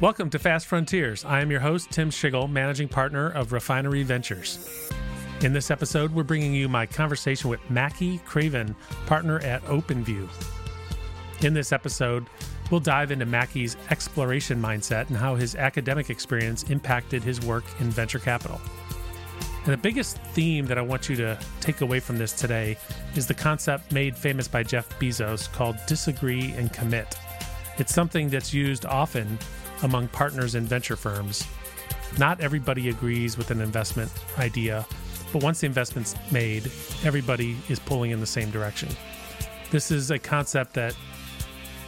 Welcome to Fast Frontiers. I am your host, Tim Schigel, managing partner of Refinery Ventures. In this episode, we're bringing you my conversation with Mackey Craven, partner at OpenView. In this episode, we'll dive into Mackey's exploration mindset and how his academic experience impacted his work in venture capital. And the biggest theme that I want you to take away from this today is the concept made famous by Jeff Bezos called disagree and commit. It's something that's used often among partners in venture firms. Not everybody agrees with an investment idea, but once the investment's made, everybody is pulling in the same direction. This is a concept that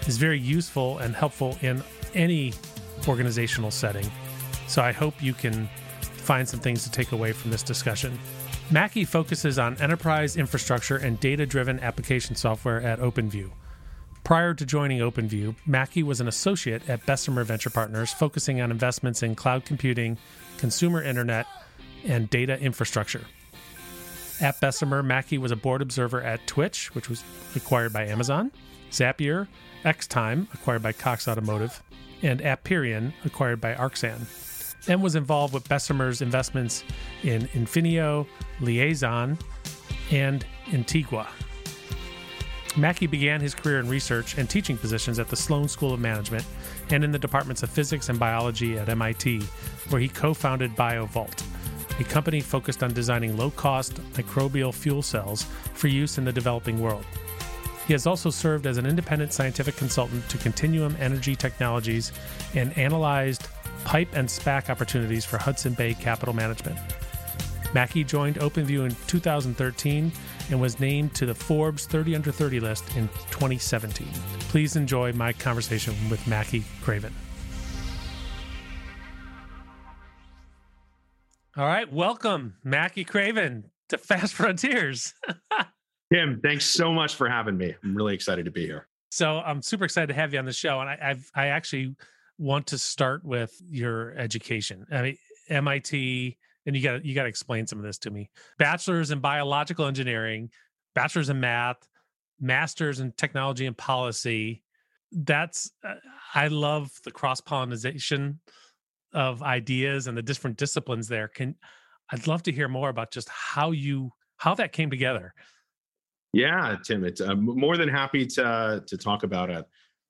is very useful and helpful in any organizational setting. So I hope you can find some things to take away from this discussion. Mackey focuses on enterprise infrastructure and data driven application software at OpenView. Prior to joining OpenView, Mackey was an associate at Bessemer Venture Partners, focusing on investments in cloud computing, consumer internet, and data infrastructure. At Bessemer, Mackey was a board observer at Twitch, which was acquired by Amazon, Zapier, Xtime, acquired by Cox Automotive, and Apperian, acquired by Arxan, and was involved with Bessemer's investments in Infinio, Liaison, and Intigua. Mackey began his career in research and teaching positions at the Sloan School of Management and in the departments of physics and biology at MIT, where he co founded BioVault, a company focused on designing low cost microbial fuel cells for use in the developing world. He has also served as an independent scientific consultant to Continuum Energy Technologies and analyzed pipe and SPAC opportunities for Hudson Bay Capital Management. Mackey joined OpenView in 2013 and was named to the Forbes 30 Under 30 list in 2017. Please enjoy my conversation with Mackey Craven. All right, welcome, Mackey Craven, to Fast Frontiers. Tim, thanks so much for having me. I'm really excited to be here. So I'm super excited to have you on the show, and I, I've I actually want to start with your education. I mean, MIT, and you got you got to explain some of this to me. Bachelor's in biological engineering, bachelor's in math, master's in technology and policy. That's uh, I love the cross pollination of ideas and the different disciplines there. Can I'd love to hear more about just how you how that came together. Yeah, Tim, it's uh, more than happy to to talk about it.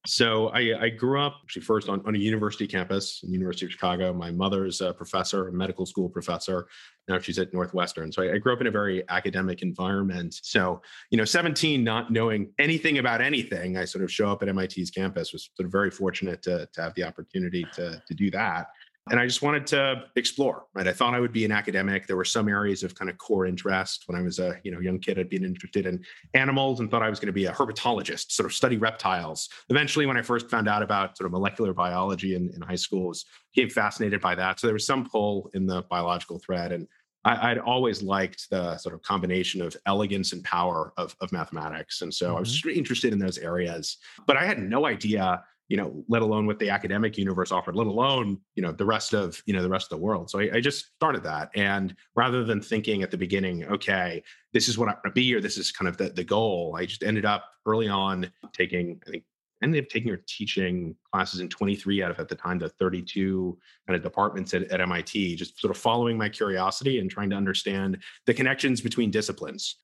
So I, I, grew up actually first on, on a university campus, University of Chicago. My mother's a professor, a medical school professor. Now she's at Northwestern. So I, I, grew up in a very academic environment. So, you know, 17, not knowing anything about anything, I sort of show up at MIT's campus, was sort of very fortunate to, to have the opportunity to, to do that and I just wanted to explore. Right, I thought I would be an academic. There were some areas of kind of core interest. When I was a you know young kid, I'd been interested in animals and thought I was going to be a herpetologist, sort of study reptiles. Eventually, when I first found out about sort of molecular biology in, in high school, was became fascinated by that. So there was some pull in the biological thread, and I, would always liked the sort of combination of elegance and power of, of mathematics. And so mm-hmm. I was mm-hmm. interested in those areas. But I had no idea you know, let alone what the academic universe offered, let alone, you know, the rest of, you know, the rest of the world. So I, I just started that. And rather than thinking at the beginning, okay, this is what I want to be, or this is kind of the, the goal, I just ended up early on taking, I think, ended up taking or teaching classes in 23 out of at the time the 32 kind of departments at, at MIT, just sort of following my curiosity and trying to understand the connections between disciplines.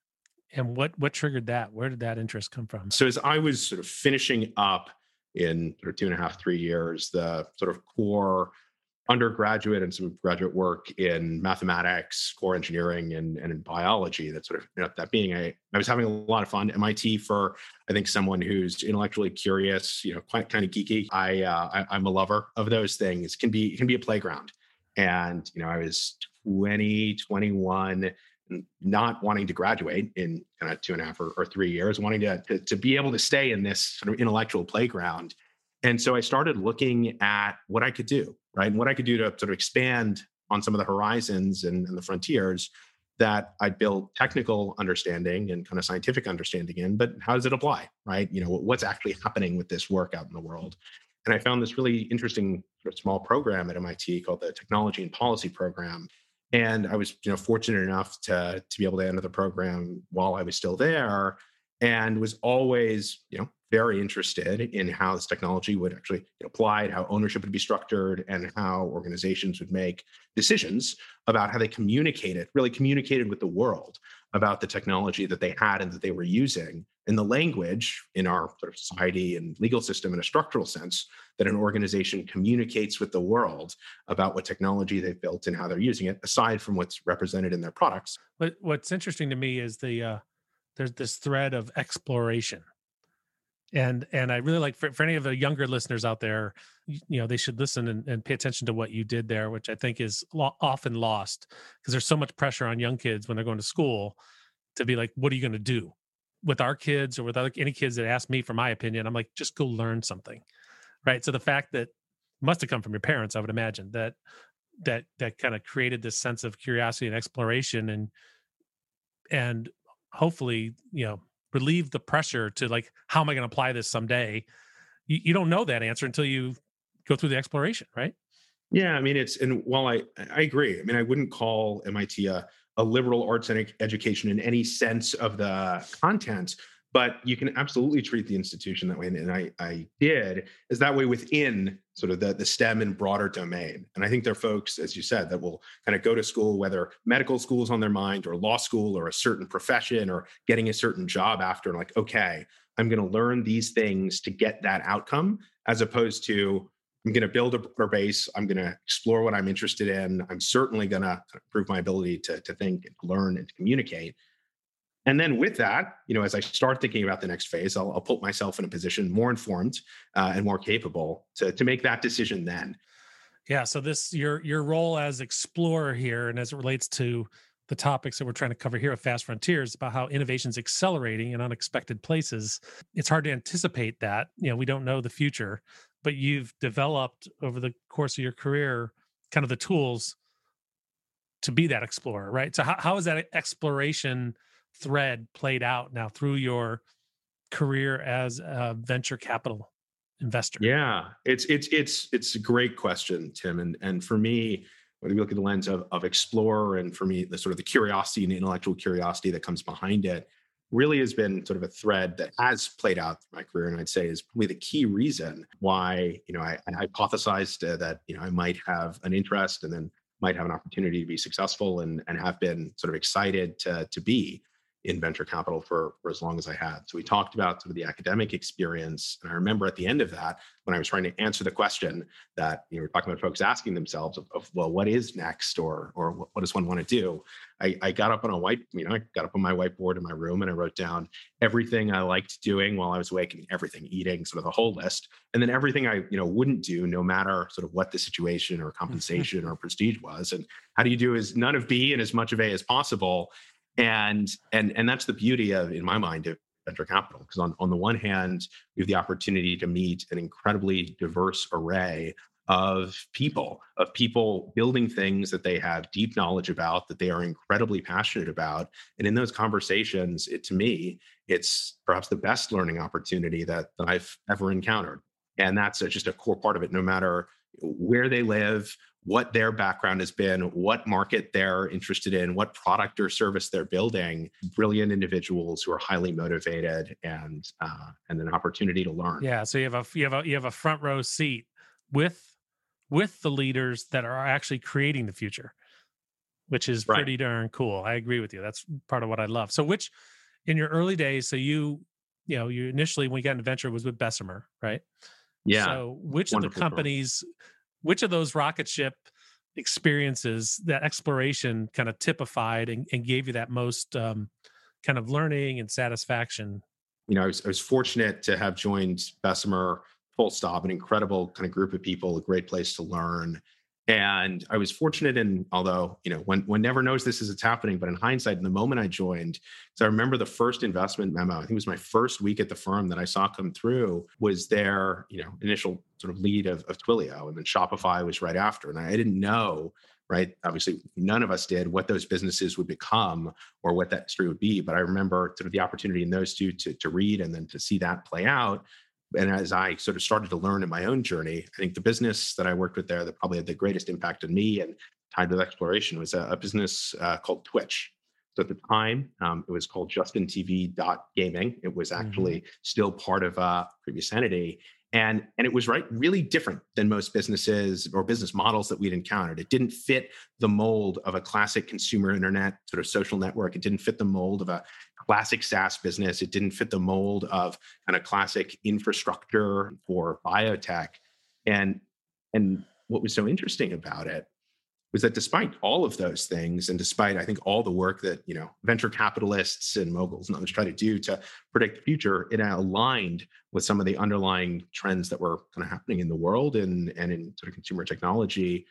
And what what triggered that? Where did that interest come from? So as I was sort of finishing up in sort of two and a half, three years, the sort of core undergraduate and some graduate work in mathematics, core engineering, and, and in biology. That sort of you know, that being I was having a lot of fun. MIT for I think someone who's intellectually curious, you know, quite kind of geeky. I, uh, I I'm a lover of those things. Can be can be a playground, and you know, I was 20, 21 not wanting to graduate in kind of two and a half or, or three years, wanting to, to, to be able to stay in this sort of intellectual playground. And so I started looking at what I could do, right, and what I could do to sort of expand on some of the horizons and, and the frontiers that I build technical understanding and kind of scientific understanding in, but how does it apply, right? You know, what's actually happening with this work out in the world? And I found this really interesting sort of small program at MIT called the Technology and Policy Program and I was, you know, fortunate enough to to be able to enter the program while I was still there, and was always, you know, very interested in how this technology would actually get applied, how ownership would be structured, and how organizations would make decisions about how they communicated, really communicated with the world about the technology that they had and that they were using and the language in our sort of society and legal system in a structural sense that an organization communicates with the world about what technology they've built and how they're using it aside from what's represented in their products. But what's interesting to me is the uh, there's this thread of exploration and and i really like for, for any of the younger listeners out there you know they should listen and, and pay attention to what you did there which i think is lo- often lost because there's so much pressure on young kids when they're going to school to be like what are you going to do with our kids or with other, any kids that ask me for my opinion? I'm like just go learn something. Right? So the fact that must have come from your parents i would imagine that that that kind of created this sense of curiosity and exploration and and hopefully you know relieve the pressure to like how am i going to apply this someday? You, you don't know that answer until you go through the exploration right? Yeah i mean it's and while i i agree i mean i wouldn't call mit a, a liberal arts education in any sense of the content but you can absolutely treat the institution that way and i i did is that way within sort of the, the stem and broader domain. And i think there are folks as you said that will kind of go to school whether medical school is on their mind or law school or a certain profession or getting a certain job after and like okay i'm going to learn these things to get that outcome as opposed to i'm going to build a broader base i'm going to explore what i'm interested in i'm certainly going to improve my ability to, to think and learn and to communicate and then with that, you know, as I start thinking about the next phase, I'll, I'll put myself in a position more informed uh, and more capable to to make that decision then. Yeah. So this your your role as explorer here, and as it relates to the topics that we're trying to cover here at Fast Frontiers about how innovation is accelerating in unexpected places. It's hard to anticipate that. You know, we don't know the future, but you've developed over the course of your career kind of the tools to be that explorer, right? So how, how is that exploration thread played out now through your career as a venture capital investor? Yeah, it's it's it's it's a great question, Tim. And and for me, when you look at the lens of of explorer, and for me, the sort of the curiosity and the intellectual curiosity that comes behind it, really has been sort of a thread that has played out through my career, and I'd say is probably the key reason why you know I, I hypothesized uh, that you know I might have an interest, and then might have an opportunity to be successful, and and have been sort of excited to to be in venture capital for, for as long as I had. So we talked about sort of the academic experience. And I remember at the end of that, when I was trying to answer the question that you know, we're talking about folks asking themselves of, of well, what is next or or what, what does one want to do? I, I got up on a white, you know, I got up on my whiteboard in my room and I wrote down everything I liked doing while I was awake and everything, eating, sort of the whole list. And then everything I, you know, wouldn't do, no matter sort of what the situation or mm-hmm. compensation or prestige was. And how do you do as none of B and as much of A as possible? And and and that's the beauty of in my mind of venture capital because on, on the one hand we have the opportunity to meet an incredibly diverse array of people of people building things that they have deep knowledge about that they are incredibly passionate about. And in those conversations it to me it's perhaps the best learning opportunity that, that i've ever encountered. And that's a, just a core part of it no matter where they live what their background has been, what market they're interested in, what product or service they're building. Brilliant individuals who are highly motivated and uh, and an opportunity to learn. Yeah, so you have a you have a you have a front row seat with with the leaders that are actually creating the future, which is right. pretty darn cool. I agree with you. That's part of what I love. So, which in your early days, so you you know you initially when you got into venture was with Bessemer, right? Yeah. So, which of the companies? Which of those rocket ship experiences that exploration kind of typified and, and gave you that most um, kind of learning and satisfaction? You know I was, I was fortunate to have joined bessemer full stop an incredible kind of group of people a great place to learn and I was fortunate in, although, you know, one, one never knows this as it's happening, but in hindsight, in the moment I joined, so I remember the first investment memo, I think it was my first week at the firm that I saw come through was their, you know, initial sort of lead of, of Twilio. And then Shopify was right after. And I didn't know, right? Obviously, none of us did what those businesses would become or what that history would be. But I remember sort of the opportunity in those two to, to read and then to see that play out and as I sort of started to learn in my own journey, I think the business that I worked with there that probably had the greatest impact on me and tied with exploration was a, a business uh, called Twitch. So at the time, um, it was called JustinTV.gaming. It was mm-hmm. actually mm-hmm. still part of a uh, previous entity. And, and it was right really different than most businesses or business models that we'd encountered. It didn't fit the mold of a classic consumer internet sort of social network. It didn't fit the mold of a classic SaaS business. It didn't fit the mold of kind of classic infrastructure or biotech. And and what was so interesting about it was that despite all of those things and despite i think all the work that you know venture capitalists and moguls and others try to do to predict the future it aligned with some of the underlying trends that were kind of happening in the world and and in sort of consumer technology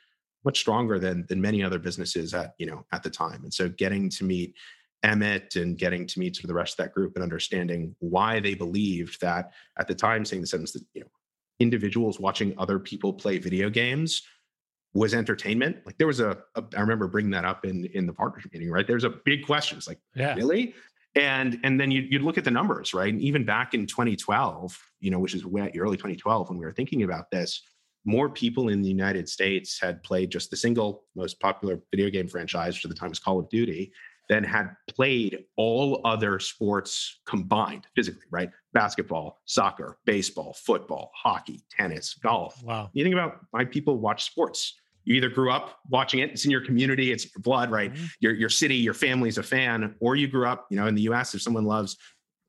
much stronger than than many other businesses at you know at the time and so getting to meet Emmett and getting to meet sort of the rest of that group and understanding why they believed that at the time saying the sentence that you know individuals watching other people play video games was entertainment. Like there was a, a I remember bringing that up in in the partnership meeting, right? There's a big question. It's like, yeah. really? And and then you you look at the numbers, right? And even back in 2012, you know, which is early 2012 when we were thinking about this, more people in the United States had played just the single most popular video game franchise, which at the time was Call of Duty, than had played all other sports combined physically, right? Basketball, soccer, baseball, football, hockey, tennis, golf. Wow. You think about why people watch sports you either grew up watching it, it's in your community, it's your blood, right? Mm-hmm. Your your city, your family's a fan, or you grew up, you know, in the US, if someone loves,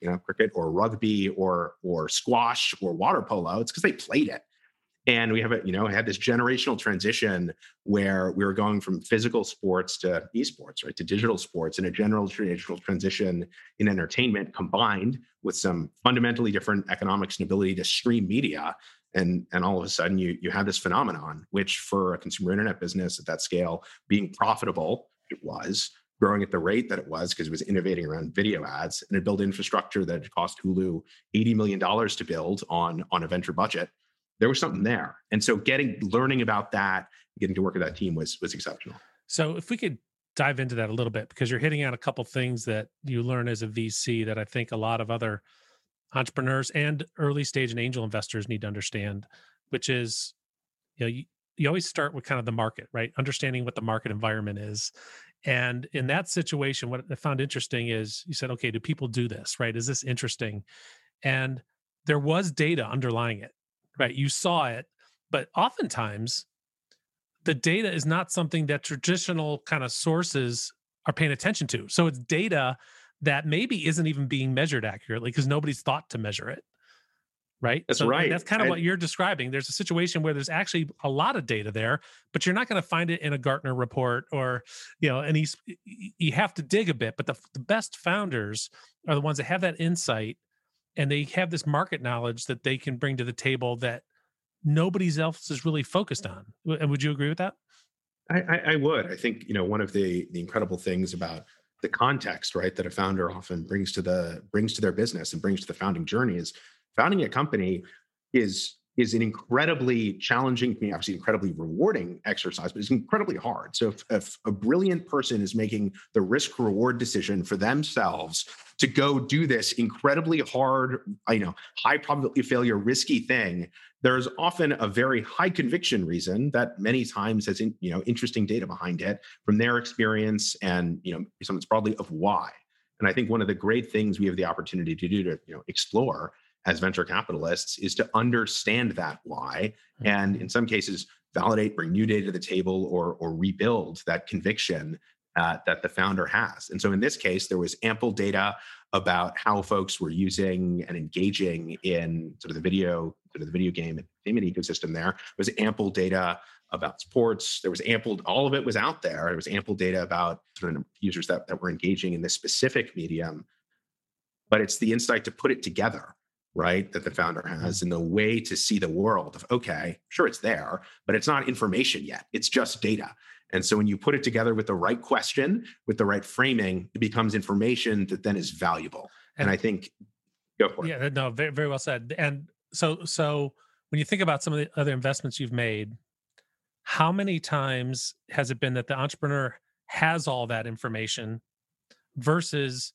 you know, cricket or rugby or or squash or water polo, it's because they played it. And we have a, you know, had this generational transition where we were going from physical sports to esports, right, to digital sports, and a general traditional transition in entertainment combined with some fundamentally different economics and ability to stream media. And and all of a sudden you you have this phenomenon which for a consumer internet business at that scale being profitable it was growing at the rate that it was because it was innovating around video ads and it built infrastructure that cost hulu 80 million dollars to build on on a venture budget there was something there and so getting learning about that getting to work with that team was was exceptional so if we could dive into that a little bit because you're hitting on a couple things that you learn as a vc that i think a lot of other entrepreneurs and early stage and angel investors need to understand, which is, you know, you, you always start with kind of the market, right? Understanding what the market environment is. And in that situation, what I found interesting is you said, okay, do people do this, right? Is this interesting? And there was data underlying it, right? You saw it, but oftentimes the data is not something that traditional kind of sources are paying attention to. So it's data that maybe isn't even being measured accurately because nobody's thought to measure it right that's so, right that's kind of what you're describing there's a situation where there's actually a lot of data there but you're not going to find it in a gartner report or you know and he's you have to dig a bit but the, the best founders are the ones that have that insight and they have this market knowledge that they can bring to the table that nobody else is really focused mm. on. And would you agree with that? I, I, I would. I think you know one of the the incredible things about the context right that a founder often brings to the brings to their business and brings to the founding journey is founding a company is is an incredibly challenging, obviously incredibly rewarding exercise, but it's incredibly hard. So if, if a brilliant person is making the risk reward decision for themselves to go do this incredibly hard, you know, high probability failure, risky thing, there's often a very high conviction reason that many times has in, you know interesting data behind it from their experience and you know something's broadly of why. And I think one of the great things we have the opportunity to do to you know explore as venture capitalists is to understand that why and mm-hmm. in some cases validate bring new data to the table or or rebuild that conviction uh, that the founder has and so in this case there was ample data about how folks were using and engaging in sort of the video sort of the video game entertainment ecosystem there. there was ample data about sports there was ample all of it was out there there was ample data about sort of users that, that were engaging in this specific medium but it's the insight to put it together right that the founder mm-hmm. has and the way to see the world of okay sure it's there but it's not information yet it's just data. And so when you put it together with the right question with the right framing it becomes information that then is valuable. And, and i think go for it. Yeah no very, very well said. And so so when you think about some of the other investments you've made how many times has it been that the entrepreneur has all that information versus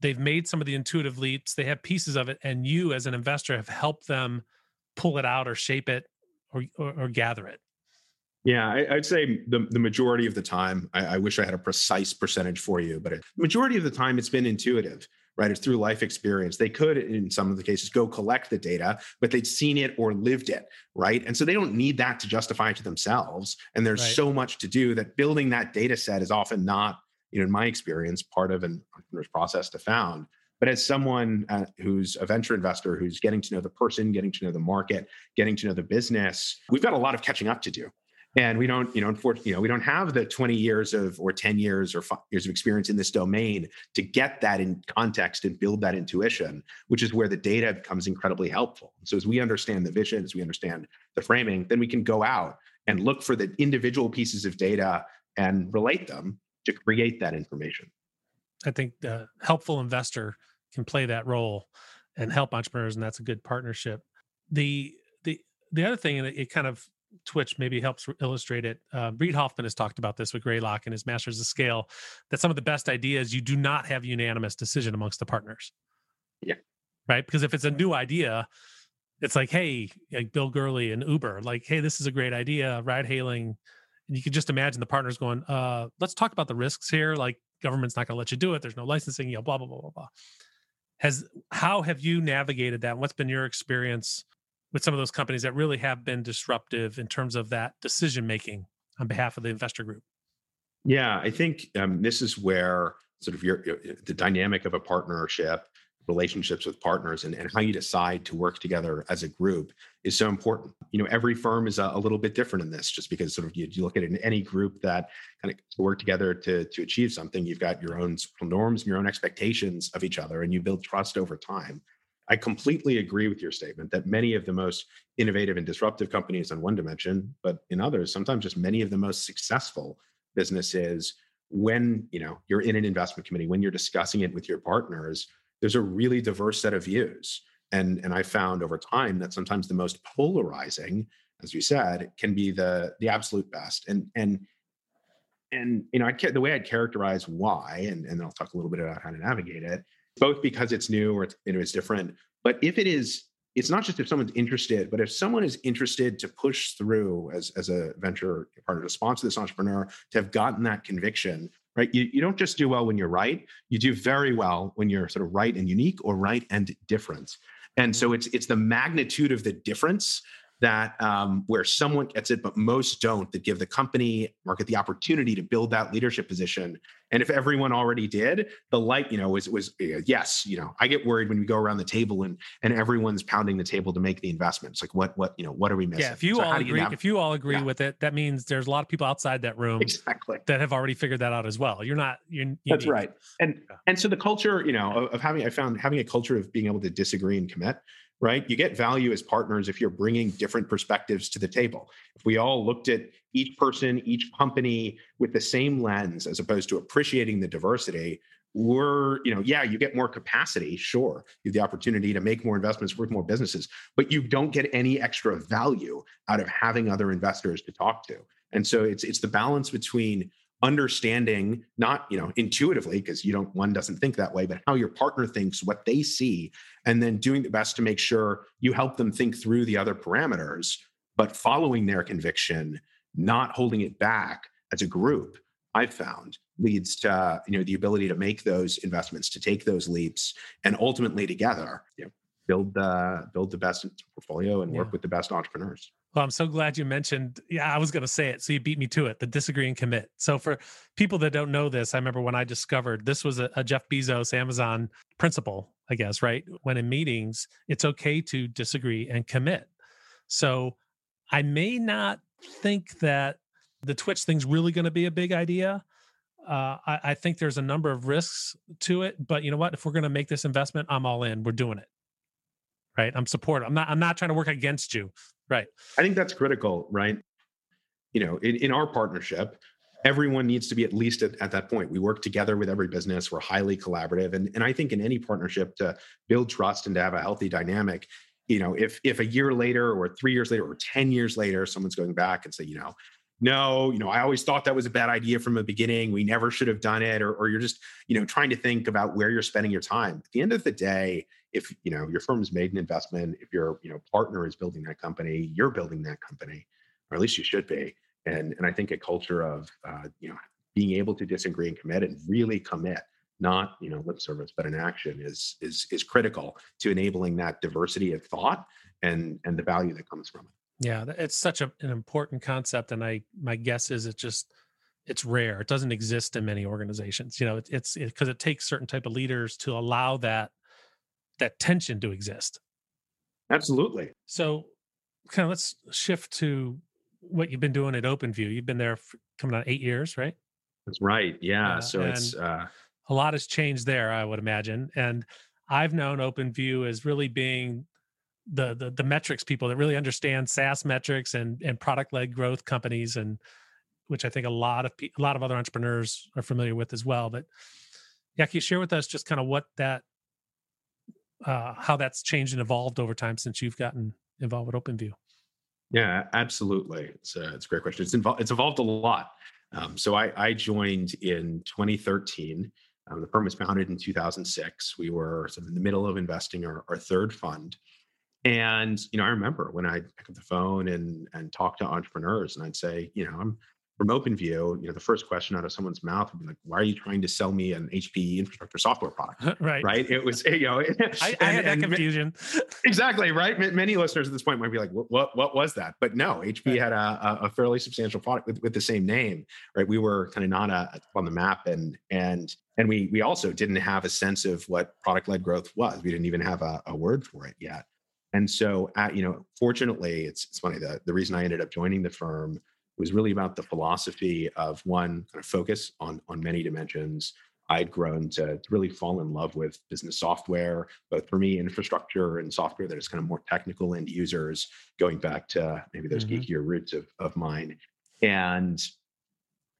they've made some of the intuitive leaps they have pieces of it and you as an investor have helped them pull it out or shape it or, or, or gather it Yeah, I, would say the, the majority of the time, I, I, wish I had a precise percentage for you, but majority of the time it's been intuitive, right? It's through life experience. They could, in some of the cases, go collect the data, but they'd seen it or lived it, right? And so they don't need that to justify it to themselves. And there's right. so much to do that building that data set is often not, you know, in my experience, part of an entrepreneur's process to found. But as someone uh, who's a venture investor who's getting to know the person, getting to know the market, getting to know the business, we've got a lot of catching up to do. And we don't, you know, unfortunately, you know, we don't have the 20 years of or 10 years or five years of experience in this domain to get that in context and build that intuition, which is where the data becomes incredibly helpful. So as we understand the vision, as we understand the framing, then we can go out and look for the individual pieces of data and relate them to create that information. I think the helpful investor can play that role and help entrepreneurs, and that's a good partnership. The the the other thing, and it, kind of Twitch maybe helps illustrate it. Uh, Reid Hoffman has talked about this with Greylock and his Masters of Scale. That some of the best ideas you do not have unanimous decision amongst the partners. Yeah. Right. Because if it's a new idea, it's like, hey, like Bill Gurley and Uber, like, hey, this is a great idea, ride hailing. And you can just imagine the partners going, uh, let's talk about the risks here. Like, government's not going to let you do it. There's no licensing, you know, blah, blah, blah, blah, blah. Has how have you navigated that? What's been your experience with some of those companies that really have been disruptive in terms of that decision making on behalf of the investor group? Yeah, I think um, this is where sort of your, your, the dynamic of a partnership, relationships with partners, and, and how you decide to work together as a group is so important. You know, every firm is a, a little bit different in this, just because sort of you, you, look at it in any group that kind of work together to to achieve something. You've got your own norms and your own expectations of each other, and you build trust over time. I completely agree with your statement that many of the most innovative and disruptive companies on one dimension, but in others, sometimes just many of the most successful businesses, when you know you're in an investment committee, when you're discussing it with your partners, there's a really diverse set of views. And, and I found over time that sometimes the most polarizing, as you said, can be the the absolute best. And and and you know, I the way I'd characterize why, and, and then I'll talk a little bit about how to navigate it, both because it's new or it's, you know, it's different. But if it is, it's not just if someone's interested, but if someone is interested to push through as, as a venture partner to sponsor this entrepreneur, to have gotten that conviction, right? You, you don't just do well when you're right. You do very well when you're sort of right and unique or right and different. And so it's it's the magnitude of the difference that um, where someone gets it, but most don't, that give the company market the opportunity to build that leadership position. And if everyone already did, the light, you know, was was yes, you know, I get worried when we go around the table and and everyone's pounding the table to make the investments. Like what what you know what are we missing? Yeah, if you so all agree, you if you all agree yeah. with it, that means there's a lot of people outside that room exactly that have already figured that out as well. You're not. You're, you That's right. And and so the culture, you know, of, of having I found having a culture of being able to disagree and commit right? You get value as partners if you're bringing different perspectives to the table. If we all looked at each person, each company with the same lens, as opposed to appreciating the diversity, we're, you know, yeah, you get more capacity, sure. You have the opportunity to make more investments with more businesses, but you don't get any extra value out of having other investors to talk to. And so it's it's the balance between understanding not you know intuitively because you don't one doesn't think that way but how your partner thinks what they see and then doing the best to make sure you help them think through the other parameters but following their conviction not holding it back as a group i've found leads to you know the ability to make those investments to take those leaps and ultimately together you know, build the build the best portfolio and work yeah. with the best entrepreneurs well, I'm so glad you mentioned. Yeah, I was going to say it. So you beat me to it the disagree and commit. So, for people that don't know this, I remember when I discovered this was a, a, Jeff Bezos Amazon principle, I guess, right? When in meetings, it's okay to disagree and commit. So, I may not think that the Twitch thing's really going to be a big idea. Uh, I, I think there's a number of risks to it, but you know what? If we're going to make this investment, I'm all in. We're doing it right i'm supportive i'm not i'm not trying to work against you Right. I think that's critical, right? You know, in, in our partnership, everyone needs to be at least at, at, that point. We work together with every business. We're highly collaborative. And, and I think in any partnership to build trust and to have a healthy dynamic, you know, if if a year later or three years later or 10 years later, someone's going back and say, you know, no, you know, I always thought that was a bad idea from the beginning. We never should have done it. Or, or you're just, you know, trying to think about where you're spending your time. At the end of the day, if you know your firm's made an investment if your you know partner is building that company you're building that company or at least you should be. And and I think a culture of uh, you know being able to disagree and commit and really commit not you know lip service but an action is is is critical to enabling that diversity of thought and and the value that comes from it. Yeah it's such a, an important concept and i my guess is it just it's rare. It doesn't exist in many organizations you know it, it's because it, it takes certain type of leaders to allow that that tension to exist absolutely so kind of let's shift to what you've been doing at openview you've been there coming on eight years right that's right yeah uh, so it's uh a lot has changed there, I would imagine. And I've known OpenView as really being the, the the metrics people that really understand SaaS metrics and and product led growth companies, and which I think a lot of a lot of other entrepreneurs are familiar with as well. But yeah, can you share with us just kind of what that uh, how that's changed and evolved over time since you've gotten involved with OpenView? Yeah, absolutely. It's a, it's a great question. It's involved. It's evolved a lot. Um, so I, I joined in 2013 um, the firm was founded in 2006. We were sort of in the middle of investing our, our third fund. And, you know, I remember when I'd pick up the phone and, and talk to entrepreneurs and I'd say, you know, I'm from OpenView, you know, the first question out of someone's mouth would be like, "Why are you trying to sell me an HPE infrastructure software product?" right, right. It was, you know, I, I had that confusion. exactly right. Many listeners at this point might be like, "What? What, what was that?" But no, HPE right. had a, a fairly substantial product with, with the same name, right? We were kind of not a, on the map, and and and we we also didn't have a sense of what product led growth was. We didn't even have a, a word for it yet. And so, at, you know, fortunately, it's it's funny the the reason I ended up joining the firm was really about the philosophy of one kind of focus on on many dimensions. I'd grown to, to really fall in love with business software, both for me, infrastructure and software that is kind of more technical end users, going back to maybe those mm-hmm. geekier roots of, of mine. And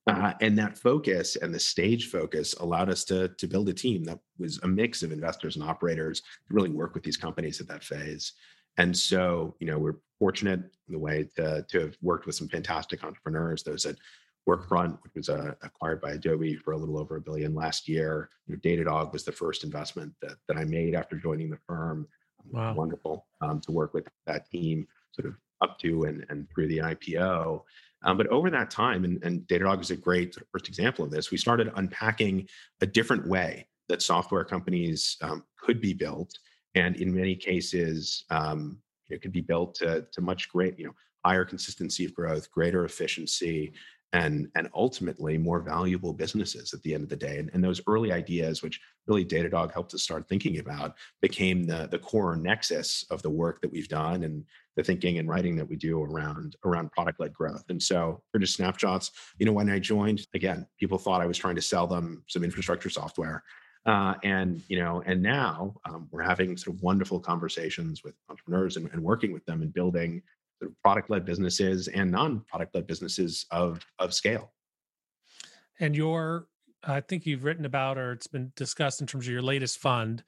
uh, and that focus and the stage focus allowed us to, to build a team that was a mix of investors and operators to really work with these companies at that phase. And so, you know, we're fortunate in the way to, to have worked with some fantastic entrepreneurs. Those at Workfront, which was uh, acquired by Adobe for a little over a billion last year. You know, Datadog was the first investment that, that I made after joining the firm. Wow. Wonderful um, to work with that team sort of up to and, and through the IPO. Um, but over that time, and, and Datadog is a great first example of this, we started unpacking a different way that software companies um, could be built and in many cases um, it could be built to, to much great you know higher consistency of growth greater efficiency and and ultimately more valuable businesses at the end of the day. And, and those early ideas which really datadog helped us start thinking about became the the core nexus of the work that we've done and the thinking and writing that we do around around product led growth. And so for just snapshots you know when i joined again people thought i was trying to sell them some infrastructure software uh, and you know, and now um, we're having sort of wonderful conversations with entrepreneurs and, and working with them and building sort of product-led businesses and non-product-led businesses of of scale. And your, I think you've written about, or it's been discussed in terms of your latest fund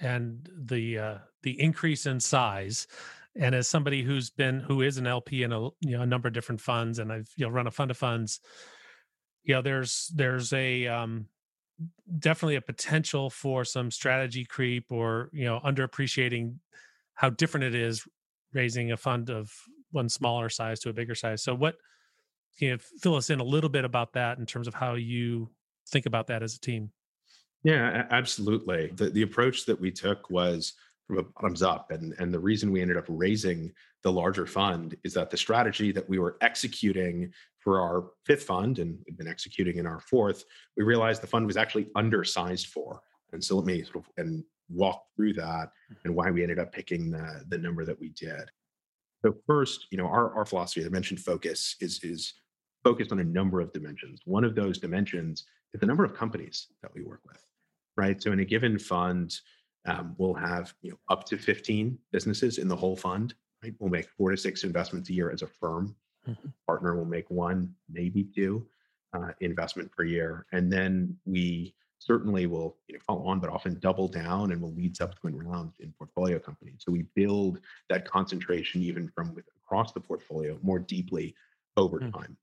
and the uh, the increase in size. And as somebody who's been who is an LP in a you know a number of different funds, and I've you know run a fund of funds, you know there's there's a um, definitely a potential for some strategy creep or you know underappreciating how different it is raising a fund of one smaller size to a bigger size. So what can you fill us in a little bit about that in terms of how you think about that as a team? Yeah absolutely. The, the approach that we took was from a bottoms up and and the reason we ended up raising the larger fund is that the strategy that we were executing for our fifth fund and we've been executing in our fourth, we realized the fund was actually undersized for. And so let me sort of and walk through that and why we ended up picking the, the number that we did. So first, you know, our, our philosophy, I mentioned focus, is is focused on a number of dimensions. One of those dimensions is the number of companies that we work with, right? So in a given fund, um, we'll have you know up to 15 businesses in the whole fund, right? We'll make four to six investments a year as a firm. Mm-hmm. Partner will make one, maybe two uh, investment per year. And then we certainly will you know, follow on, but often double down and will lead subsequent rounds in portfolio companies. So we build that concentration even from with, across the portfolio more deeply over mm-hmm. time.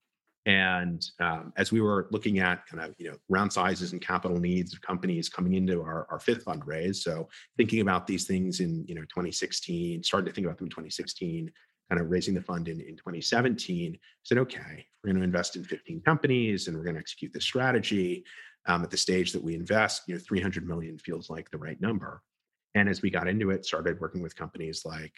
And um, as we were looking at kind of you know round sizes and capital needs of companies coming into our, our fifth fundraise, so thinking about these things in you know 2016, starting to think about them in 2016, kind of raising the fund in, in 2017, said, okay, we're going to invest in 15 companies and we're going to execute this strategy. Um, at the stage that we invest, you know, 300 million feels like the right number. And as we got into it, started working with companies like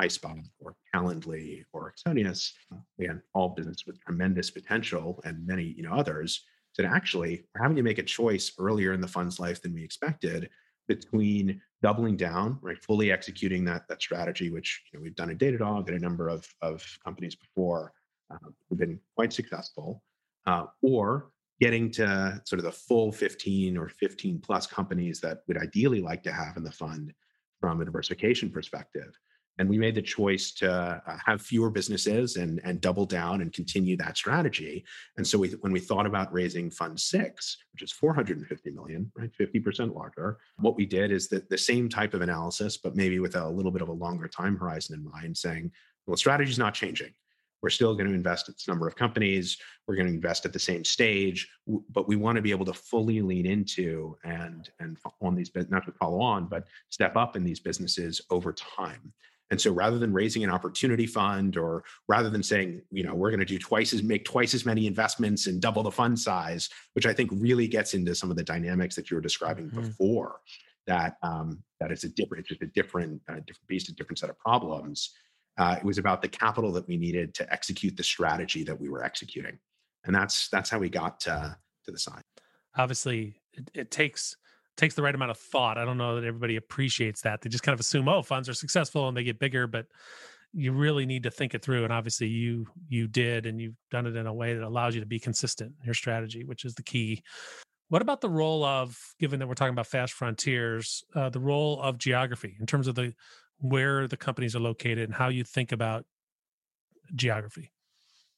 iSpot or Calendly or Axonius, again, all business with tremendous potential and many, you know, others, said actually we're having to make a choice earlier in the fund's life than we expected between doubling down, right, fully executing that that strategy, which you know we've done a Datadog and a number of of companies before, uh, we've been quite successful, uh, or getting to sort of the full 15 or 15 plus companies that we'd ideally like to have in the fund from a diversification perspective and we made the choice to uh, have fewer businesses and and double down and continue that strategy. And so we, when we thought about raising fund six which is 450 million right 50% larger what we did is that the same type of analysis but maybe with a little bit of a longer time horizon in mind saying well strategy is not changing. We're still going to invest this number of companies. We're going to invest at the same stage. But we want to be able to fully lean into and and on these not to follow on but step up in these businesses over time and so rather than raising an opportunity fund or rather than saying, you know, we're going to do twice as make twice as many investments and double the fund size, which I think really gets into some of the dynamics that you were describing mm-hmm. before, that um, that it's a different, it's just a different, uh, different beast, a different set of problems. Uh, it was about the capital that we needed to execute the strategy that we were executing, and that's that's how we got to to the side. Obviously, it, it takes takes the right amount of thought. I don't know that everybody appreciates that. They just kind of assume, oh, funds are successful and they get bigger, but you really need to think it through. And obviously, you you did, and you've done it in a way that allows you to be consistent in your strategy, which is the key. What about the role of, given that we're talking about fast frontiers, uh, the role of geography in terms of the where the companies are located and how you think about geography?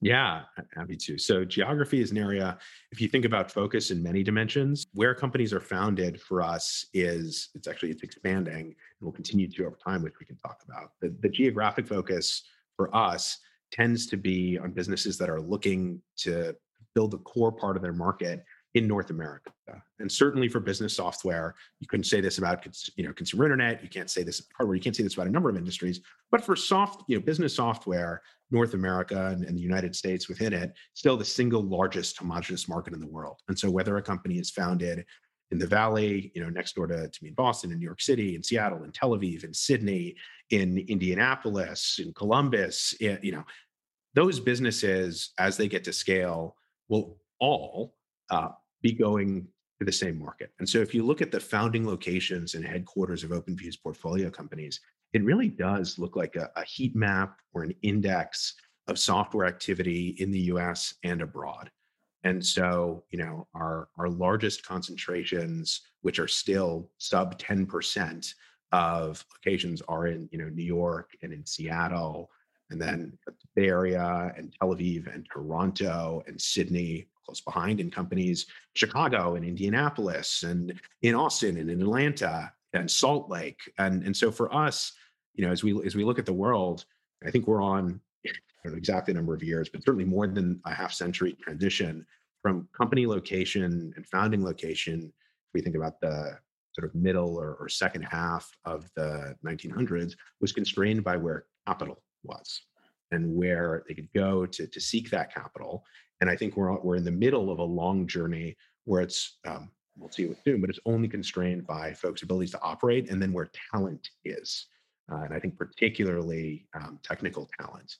Yeah, happy to. So, geography is an area, if you think about focus in many dimensions, where companies are founded for us is it's actually it's expanding and will continue to over time, which we can talk about. The, the geographic focus for us tends to be on businesses that are looking to build the core part of their market in North America. And certainly for business software, you couldn't say this about you know consumer internet. You can't say this hardware. You can't say this about a number of industries. But for soft, you know, business software, North America and, and the United States within it, still the single largest homogenous market in the world. And so whether a company is founded in the Valley, you know, next door to, to me in Boston, in New York City, in Seattle, in Tel Aviv, in Sydney, in Indianapolis, in Columbus, eh, you know, those businesses as they get to scale will all uh, be going to the same market. And so if you look at the founding locations and headquarters of OpenView's portfolio companies, it really does look like a, a heat map or an index of software activity in the US and abroad. And so, you know, our our largest concentrations, which are still sub 10% of locations are in, you know, New York and in Seattle, and then the Bay Area and Tel Aviv and Toronto and Sydney close behind in companies, Chicago and Indianapolis and in Austin and in Atlanta and Salt Lake. And, and so for us, you know, as we as we look at the world, I think we're on I don't know exactly number of years, but certainly more than a half century transition from company location and founding location. If we think about the sort of middle or, or second half of the 1900s, was constrained by where capital was and where they could go to, to seek that capital. And I think we're we're in the middle of a long journey where it's um, we'll see it soon, but it's only constrained by folks' abilities to operate and then where talent is, uh, and I think particularly um, technical talent.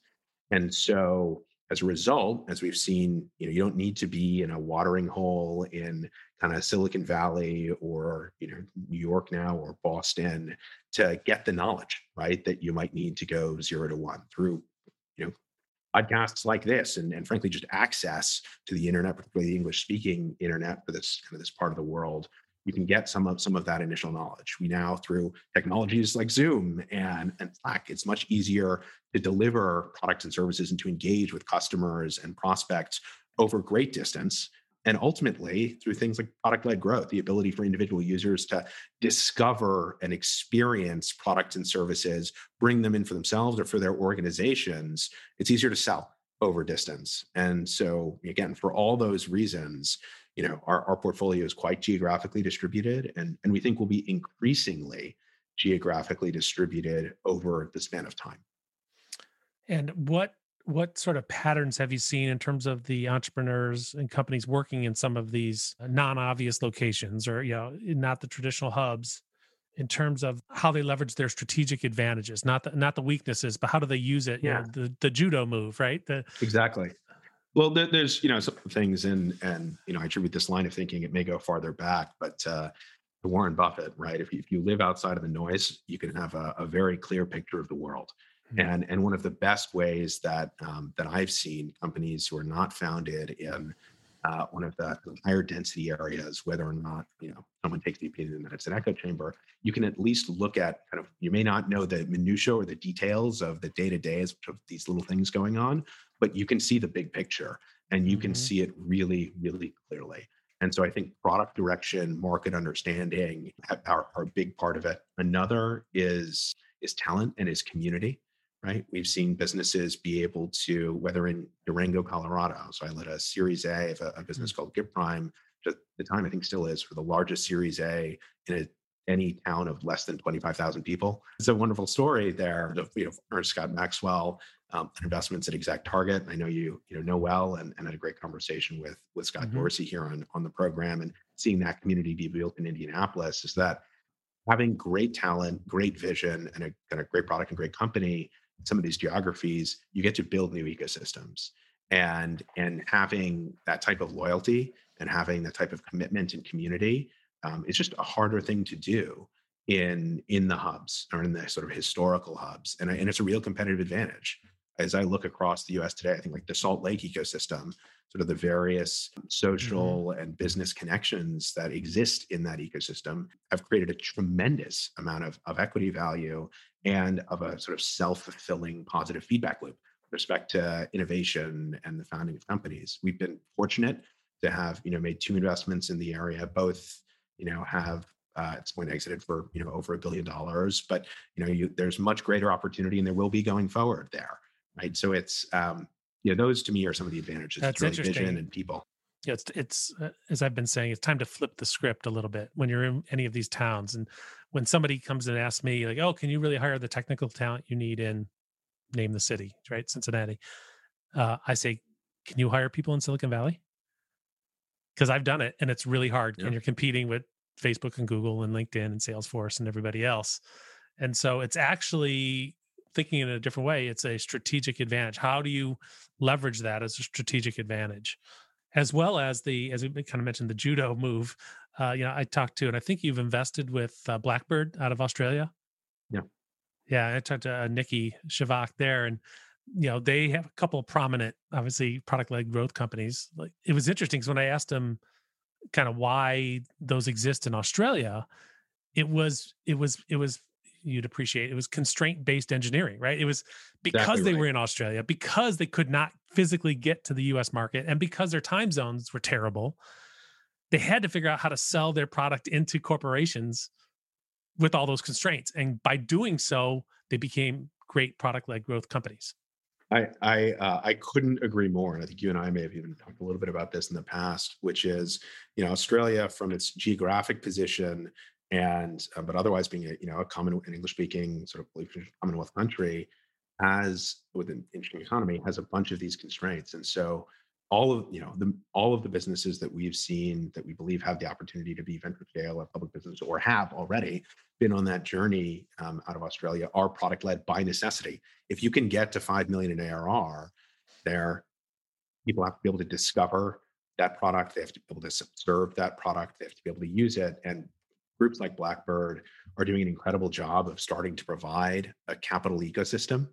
And so as a result, as we've seen, you know, you don't need to be in a watering hole in kind of Silicon Valley or you know New York now or Boston to get the knowledge, right? That you might need to go zero to one through you know podcasts like this and, and frankly just access to the internet particularly the english speaking internet for this kind of this part of the world you can get some of some of that initial knowledge. We now through technologies like zoom and, and slack it's much easier to deliver products and services and to engage with customers and prospects over great distance and ultimately through things like product led growth the ability for individual users to discover and experience products and services bring them in for themselves or for their organizations it's easier to sell over distance. And so again for all those reasons you know our, our portfolio is quite geographically distributed and, and we think will be increasingly geographically distributed over the span of time. And what what sort of patterns have you seen in terms of the entrepreneurs and companies working in some of these non-obvious locations or you know not the traditional hubs in terms of how they leverage their strategic advantages not the not the weaknesses but how do they use it yeah you know, the the judo move right? The, exactly. Well there, there's you know some things and and you know i attribute this line of thinking it may go farther back but uh warren buffett right? If you, if you live outside of the noise you can have a, a very clear picture of the world Mm-hmm. And, and one of the best ways that um, that I've seen companies who are not founded in uh, one of the higher density areas, whether or not you know someone takes the opinion that it's an echo chamber, you can at least look at kind of you may not know the minutia or the details of the day to days of these little things going on, but you can see the big picture and you can mm-hmm. see it really, really clearly. And so I think product direction, market understanding are, are a big part of it. Another is is talent and is community right? We've seen businesses be able to, whether in Durango, Colorado. So I led a Series A of a, a business mm-hmm. called GivePrime. At the time, I think still is for the largest Series A in a, any town of less than 25,000 people. It's a wonderful story there. You know, Ernest Scott Maxwell, um, investments at Exact Target. I know you you know know well, and, and had a great conversation with with Scott mm-hmm. Dorsey here on on the program, and seeing that community be built in Indianapolis is that having great talent, great vision, and a kind of great product and great company some of these geographies, you get to build new ecosystems. And and having that type of loyalty and having that type of commitment and community um, is just a harder thing to do in in the hubs or in the sort of historical hubs. And, and it's a real competitive advantage. As I look across the US today, I think like the Salt Lake ecosystem, sort of the various mm-hmm. social mm-hmm. and business connections that exist in that ecosystem have created a tremendous amount of, of equity value and of a sort of self-fulfilling positive feedback loop with respect to innovation and the founding of companies. We've been fortunate to have, you know, made two investments in the area, both, you know, have uh, at this point exited for you know over a billion dollars but you know you, there's much greater opportunity and there will be going forward there right so it's um you know those to me are some of the advantages that's really interesting vision and people yeah, it's it's uh, as I've been saying, it's time to flip the script a little bit when you're in any of these towns. And when somebody comes and asks me, like, "Oh, can you really hire the technical talent you need in name the city, right, Cincinnati?" Uh, I say, "Can you hire people in Silicon Valley?" Because I've done it, and it's really hard, yeah. and you're competing with Facebook and Google and LinkedIn and Salesforce and everybody else. And so it's actually thinking in a different way. It's a strategic advantage. How do you leverage that as a strategic advantage? as well as the as we kind of mentioned the judo move uh you know i talked to and i think you've invested with uh, blackbird out of australia? Yeah. Yeah i talked to uh, Niki Scevak there and you know they have a couple prominent obviously product led growth companies. Like it was interesting because when i asked them kind of why those exist in australia it was it was it was you'd appreciate it was constraint based engineering right? It was because exactly they right. were in australia because they could not physically get to the us market and because their time zones were terrible they had to figure out how to sell their product into corporations with all those constraints and by doing so they became great product led growth companies. I I uh, I couldn't agree more, and I think you and I may have even talked a little bit about this in the past, which is you know Australia from its geographic position and uh, but otherwise being a you know a common English speaking sort of Commonwealth country has with an interesting economy has a bunch of these constraints. And so all of you know the all of the businesses that we've seen that we believe have the opportunity to be venture scale or public business or have already been on that journey um, out of Australia are product led by necessity. If you can get to five million in ARR, there people have to be able to discover that product. They have to be able to serve that product. They have to be able to use it, and groups like Blackbird are doing an incredible job of starting to provide a capital ecosystem.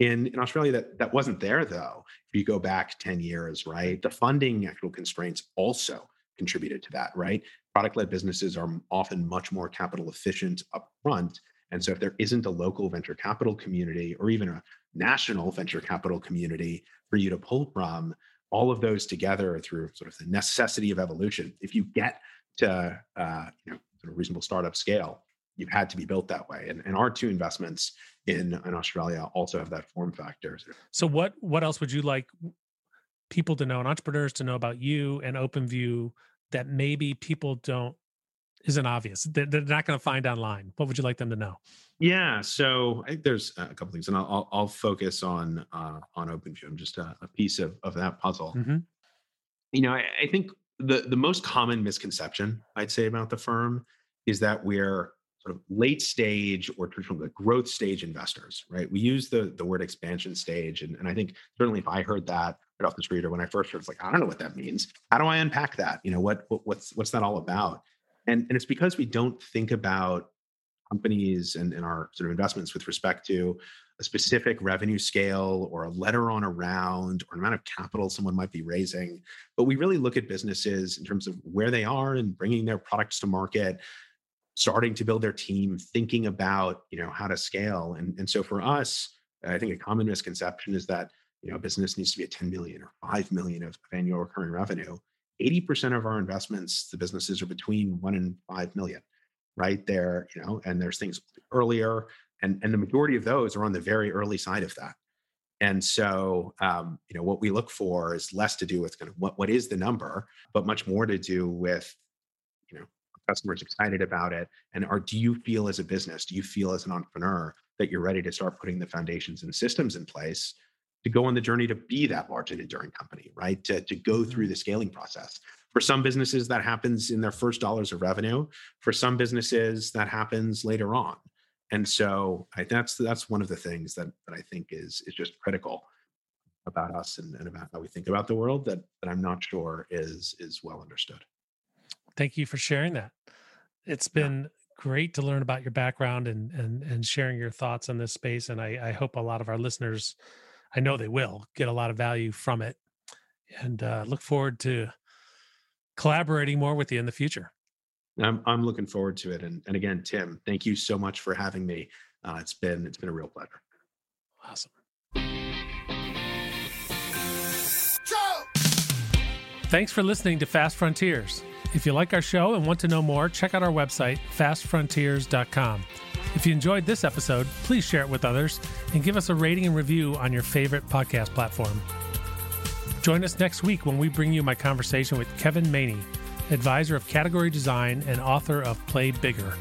In, in Australia, that, that wasn't there though. If you go back 10 years, right? The funding actual constraints also contributed to that, right? Product led businesses are often much more capital efficient upfront. And so if there isn't a local venture capital community or even a national venture capital community for you to pull from, all of those together through sort of the necessity of evolution. If you get to uh, you know sort of reasonable startup scale, you've had to be built that way. And, and our two investments in, in Australia also have that form factor. So what what else would you like people to know and entrepreneurs to know about you and OpenView that maybe people don't isn't obvious they're, they're not going to find online? What would you like them to know? Yeah, so I think there's a couple things, and I'll I'll, I'll focus on uh, on OpenView. I'm just a, a, piece of of that puzzle. Mm-hmm. You know, I, I think the the most common misconception I'd say about the firm is that we're sort of late stage or traditional growth stage investors, right? We use the the word expansion stage, and, and I think certainly if I heard that right off the street or when I first heard, it's like I don't know what that means. How do I unpack that? You know, what, what what's what's that all about? And and it's because we don't think about companies and, and our sort of investments with respect to a specific revenue scale or a letter on a round or an amount of capital someone might be raising. But we really look at businesses in terms of where they are and bringing their products to market, starting to build their team, thinking about you know how to scale. And, and so for us, I think a common misconception is that you know a business needs to be at 10 million or 5 million of, of annual recurring revenue. 80% of our investments, the businesses are between one and five million right there, you know, and there's things earlier, and and the majority of those are on the very early side of that. And so, um, you know, what we look for is less to do with kind of what what is the number, but much more to do with, you know, customers excited about it, and are do you feel as a business, do you feel as an entrepreneur that you're ready to start putting the foundations and systems in place to go on the journey to be that large and enduring company, right? To to go through mm-hmm. the scaling process. For some businesses, that happens in their first dollars of revenue. For some businesses, that happens later on. And so I, that's that's one of the things that, that I think is is just critical about us and, and about how we think about the world that, that I'm not sure is is well understood. Thank you for sharing that. It's been yeah. great to learn about your background and and and sharing your thoughts on this space. And I, I hope a lot of our listeners, I know they will get a lot of value from it. And uh, look forward to collaborating more with you in the future. I'm I'm looking forward to it. And and again, Tim, thank you so much for having me. Uh, it's been it's been a real pleasure. Awesome. Thanks for listening to Fast Frontiers. If you like our show and want to know more, check out our website, fastfrontiers.com. If you enjoyed this episode, please share it with others and give us a rating and review on your favorite podcast platform. Join us next week when we bring you my conversation with Kevin Maney, advisor of category design and author of Play Bigger